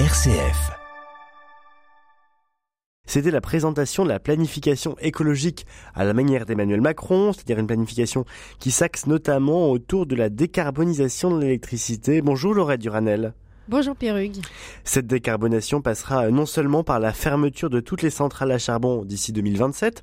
RCF. C'était la présentation de la planification écologique à la manière d'Emmanuel Macron, c'est-à-dire une planification qui s'axe notamment autour de la décarbonisation de l'électricité. Bonjour Laurette Duranel. Bonjour Pierrugue. Cette décarbonation passera non seulement par la fermeture de toutes les centrales à charbon d'ici 2027,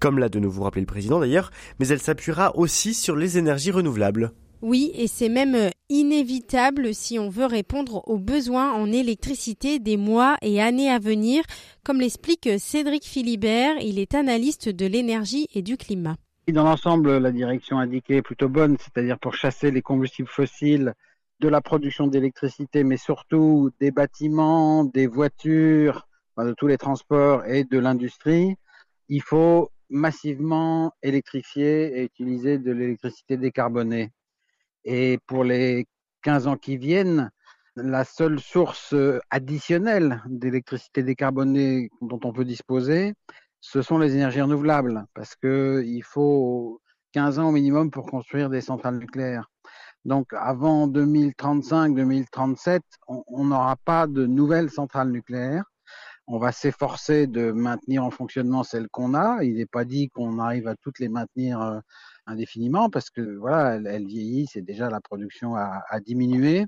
comme l'a de nouveau rappelé le président d'ailleurs, mais elle s'appuiera aussi sur les énergies renouvelables. Oui, et c'est même euh, inévitable si on veut répondre aux besoins en électricité des mois et années à venir, comme l'explique Cédric Philibert, il est analyste de l'énergie et du climat. Dans l'ensemble, la direction indiquée est plutôt bonne, c'est-à-dire pour chasser les combustibles fossiles de la production d'électricité, mais surtout des bâtiments, des voitures, de tous les transports et de l'industrie. Il faut massivement électrifier et utiliser de l'électricité décarbonée. Et pour les 15 ans qui viennent, la seule source euh, additionnelle d'électricité décarbonée dont on peut disposer, ce sont les énergies renouvelables, parce qu'il faut 15 ans au minimum pour construire des centrales nucléaires. Donc avant 2035-2037, on n'aura pas de nouvelles centrales nucléaires. On va s'efforcer de maintenir en fonctionnement celles qu'on a. Il n'est pas dit qu'on arrive à toutes les maintenir euh, indéfiniment parce que voilà, elles, vieillissent et déjà la production a, a diminué.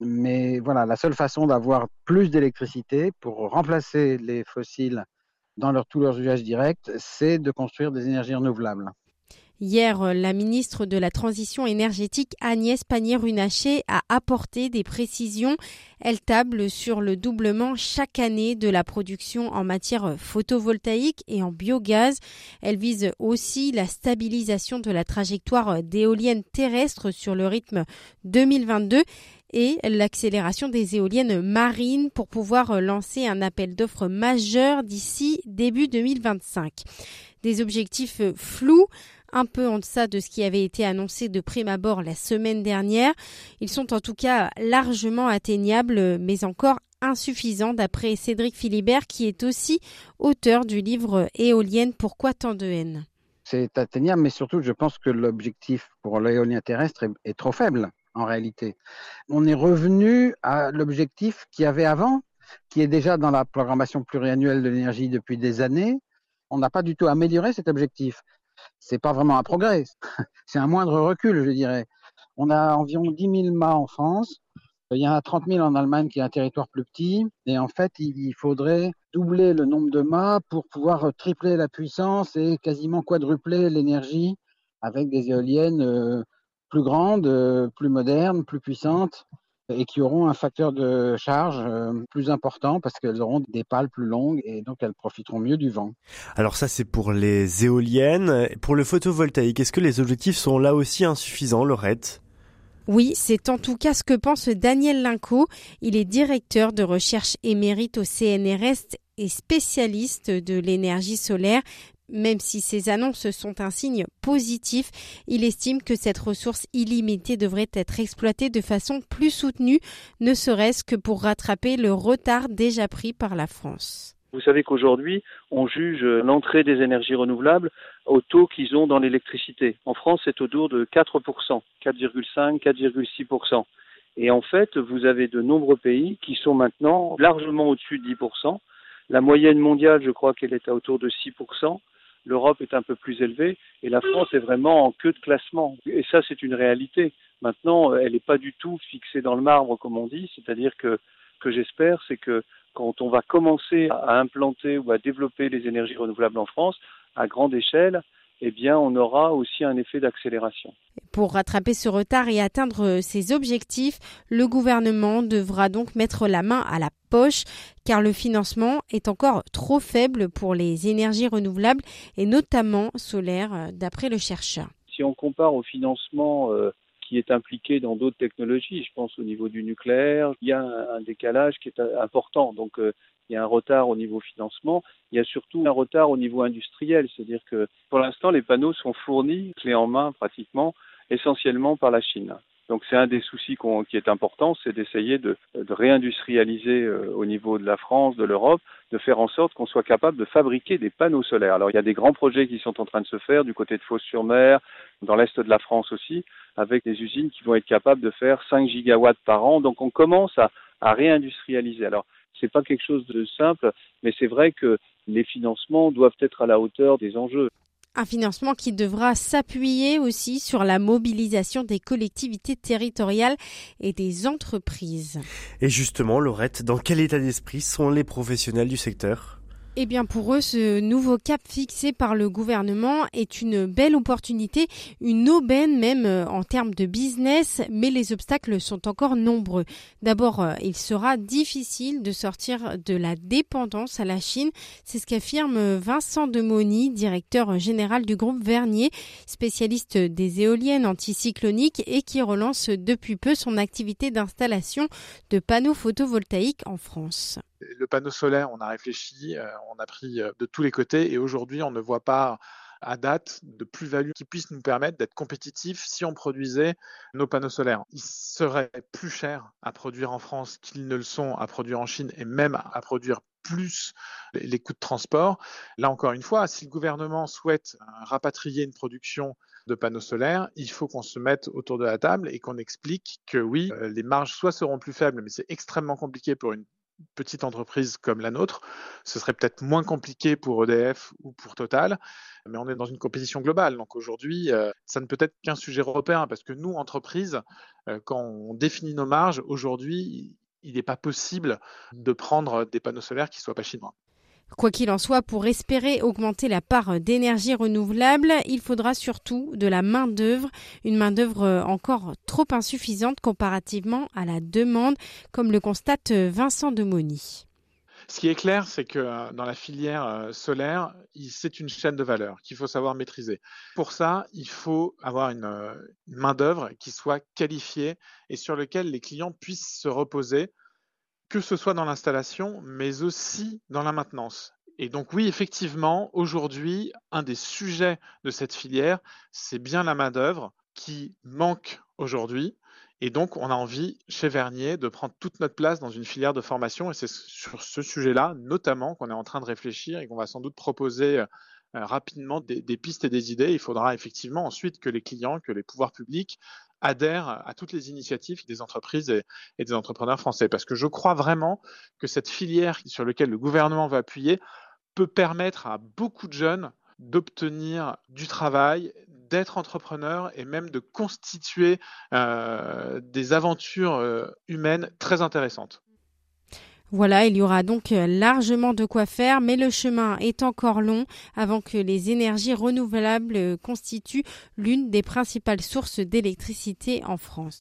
Mais voilà, la seule façon d'avoir plus d'électricité pour remplacer les fossiles dans leur, tous leurs usages directs, c'est de construire des énergies renouvelables. Hier, euh, la ministre de la Transition énergétique Agnès Pannier-Runacher a apporté des précisions. Elle table sur le doublement chaque année de la production en matière photovoltaïque et en biogaz. Elle vise aussi la stabilisation de la trajectoire d'éoliennes terrestres sur le rythme 2022 et l'accélération des éoliennes marines pour pouvoir lancer un appel d'offres majeur d'ici début 2025. Des objectifs flous un peu en deçà de ce qui avait été annoncé de prime abord la semaine dernière. Ils sont en tout cas largement atteignables, mais encore insuffisants d'après Cédric Philibert, qui est aussi auteur du livre Éolienne, pourquoi tant de haine? C'est atteignable, mais surtout, je pense que l'objectif pour l'éolien terrestre est, trop faible en réalité. On est revenu à l'objectif qu'il y avait avant, qui est déjà dans la programmation pluriannuelle de l'énergie depuis des années. On n'a pas du tout amélioré cet objectif c'est pas vraiment un progrès, c'est un moindre recul, je dirais. On a environ 10 000 mâts en France. Il y en a 30 000 en Allemagne, qui est un territoire plus petit. Et en fait, il faudrait doubler le nombre de mâts pour pouvoir tripler la puissance et quasiment quadrupler l'énergie avec des éoliennes euh, plus grandes, euh, plus modernes, plus puissantes et qui auront un facteur de charge euh, plus important parce qu'elles auront des pales plus longues et donc elles profiteront mieux du vent. Alors ça c'est pour les éoliennes. Pour le photovoltaïque, est-ce que les objectifs sont là aussi insuffisants, Laurette? Oui, c'est en tout cas ce que pense Daniel Linco. Il est directeur de recherche émérite au CNRS et spécialiste de l'énergie solaire. Même si ces annonces sont un signe positif, il estime que cette ressource illimitée devrait être exploitée de façon plus soutenue, ne serait-ce que pour rattraper le retard déjà pris par la France. Vous savez qu'aujourd'hui, on juge l'entrée des énergies renouvelables au taux qu'ils ont dans l'électricité. En France, c'est autour de 4%, 4,5, 4,6%. Et en fait, vous avez de nombreux pays qui sont maintenant largement au-dessus de 10%. La moyenne mondiale, je crois qu'elle est à autour de 6% l'Europe est un peu plus élevée et la France est vraiment en queue de classement. Et ça, c'est une réalité. Maintenant, elle n'est pas du tout fixée dans le marbre, comme on dit, c'est-à-dire que ce que j'espère, c'est que quand on va commencer à implanter ou à développer les énergies renouvelables en France à grande échelle, eh bien, on aura aussi un effet d'accélération. Pour rattraper ce retard et atteindre ses objectifs, le gouvernement devra donc mettre la main à la poche car le financement est encore trop faible pour les énergies renouvelables et notamment solaires, d'après le chercheur. Si on compare au financement euh, qui est impliqué dans d'autres technologies. Je pense au niveau du nucléaire, il y a un, décalage qui est important. Donc euh, il y a un retard au niveau financement, il y a surtout un retard au niveau industriel, c'est-à-dire que pour l'instant les panneaux sont fournis clé en main pratiquement essentiellement par la Chine. Donc c'est un des soucis qui est important, c'est d'essayer de, réindustrialiser euh, au niveau de la France, de l'Europe, de faire en sorte qu'on soit capable de fabriquer des panneaux solaires. Alors il y a des grands projets qui sont en train de se faire du côté de Fos-sur-Mer, dans l'est de la France aussi, avec des usines qui vont être capables de faire 5 gigawatts par an. Donc on commence à, réindustrialiser. Alors, c'est pas quelque chose de simple, mais c'est vrai que les financements doivent être à la hauteur des enjeux. Un financement qui devra s'appuyer aussi sur la mobilisation des collectivités territoriales et des entreprises. Et justement, Laurette, dans quel état d'esprit sont les professionnels du secteur? Eh bien pour eux, ce nouveau cap fixé par le gouvernement est une belle opportunité, une aubaine même euh, en termes de business, mais les obstacles sont encore nombreux. D'abord, euh, il sera difficile de sortir de la dépendance à la Chine. C'est ce qu'affirme Vincent Demoni, directeur général du groupe Vernier, spécialiste des éoliennes anticycloniques et qui relance depuis peu son activité d'installation de panneaux photovoltaïques en France le panneau solaire, on a réfléchi, euh, on a pris euh, de tous les côtés et aujourd'hui, on ne voit pas à date de plus-value qui puisse nous permettre d'être compétitifs si on produisait nos panneaux solaires. Ils seraient plus chers à produire en France qu'ils ne le sont à produire en Chine et même à produire plus les coûts de transport. Là encore une fois, si le gouvernement souhaite euh, rapatrier une production de panneaux solaires, il faut qu'on se mette autour de la table et qu'on explique que oui, les marges soit seront plus faibles, mais c'est extrêmement compliqué pour une petite entreprise comme la nôtre, ce serait peut-être moins compliqué pour EDF ou pour Total, mais on est dans une compétition globale. Donc aujourd'hui, euh, ça ne peut être qu'un sujet européen parce que nous, entreprises, euh, quand on définit nos marges, aujourd'hui, il n'est pas possible de prendre des panneaux solaires qui ne soient pas chinois. Quoi qu'il en soit, pour espérer augmenter la part d'énergie renouvelable, il faudra surtout de la main-d'œuvre, une main-d'œuvre encore trop insuffisante comparativement à la demande, comme le constate Vincent Demoni. Ce qui est clair, c'est que euh, dans la filière euh, solaire, c'est une chaîne de valeur qu'il faut savoir maîtriser. Pour ça, il faut avoir une, euh, une main-d'œuvre qui soit qualifiée et sur laquelle les clients puissent se reposer que ce soit dans l'installation, mais aussi dans la maintenance. Et donc oui, effectivement, aujourd'hui, un des sujets de cette filière, c'est bien la main-d'œuvre qui manque aujourd'hui. Et donc, on a envie, chez Vernier, de prendre toute notre place dans une filière de formation. Et c'est sur ce sujet-là, notamment, qu'on est en train de réfléchir et qu'on va sans doute proposer euh, rapidement des, des, pistes et des idées. Il faudra effectivement ensuite que les clients, que les pouvoirs publics adhèrent à toutes les initiatives des entreprises et, des entrepreneurs français. Parce que je crois vraiment que cette filière sur laquelle le gouvernement va appuyer peut permettre à beaucoup de jeunes d'obtenir du travail, d'être entrepreneur et même de constituer euh, des aventures euh, humaines très intéressantes. Voilà, il y aura donc euh, largement de quoi faire, mais le chemin est encore long avant que les énergies renouvelables constituent l'une des principales sources d'électricité en France.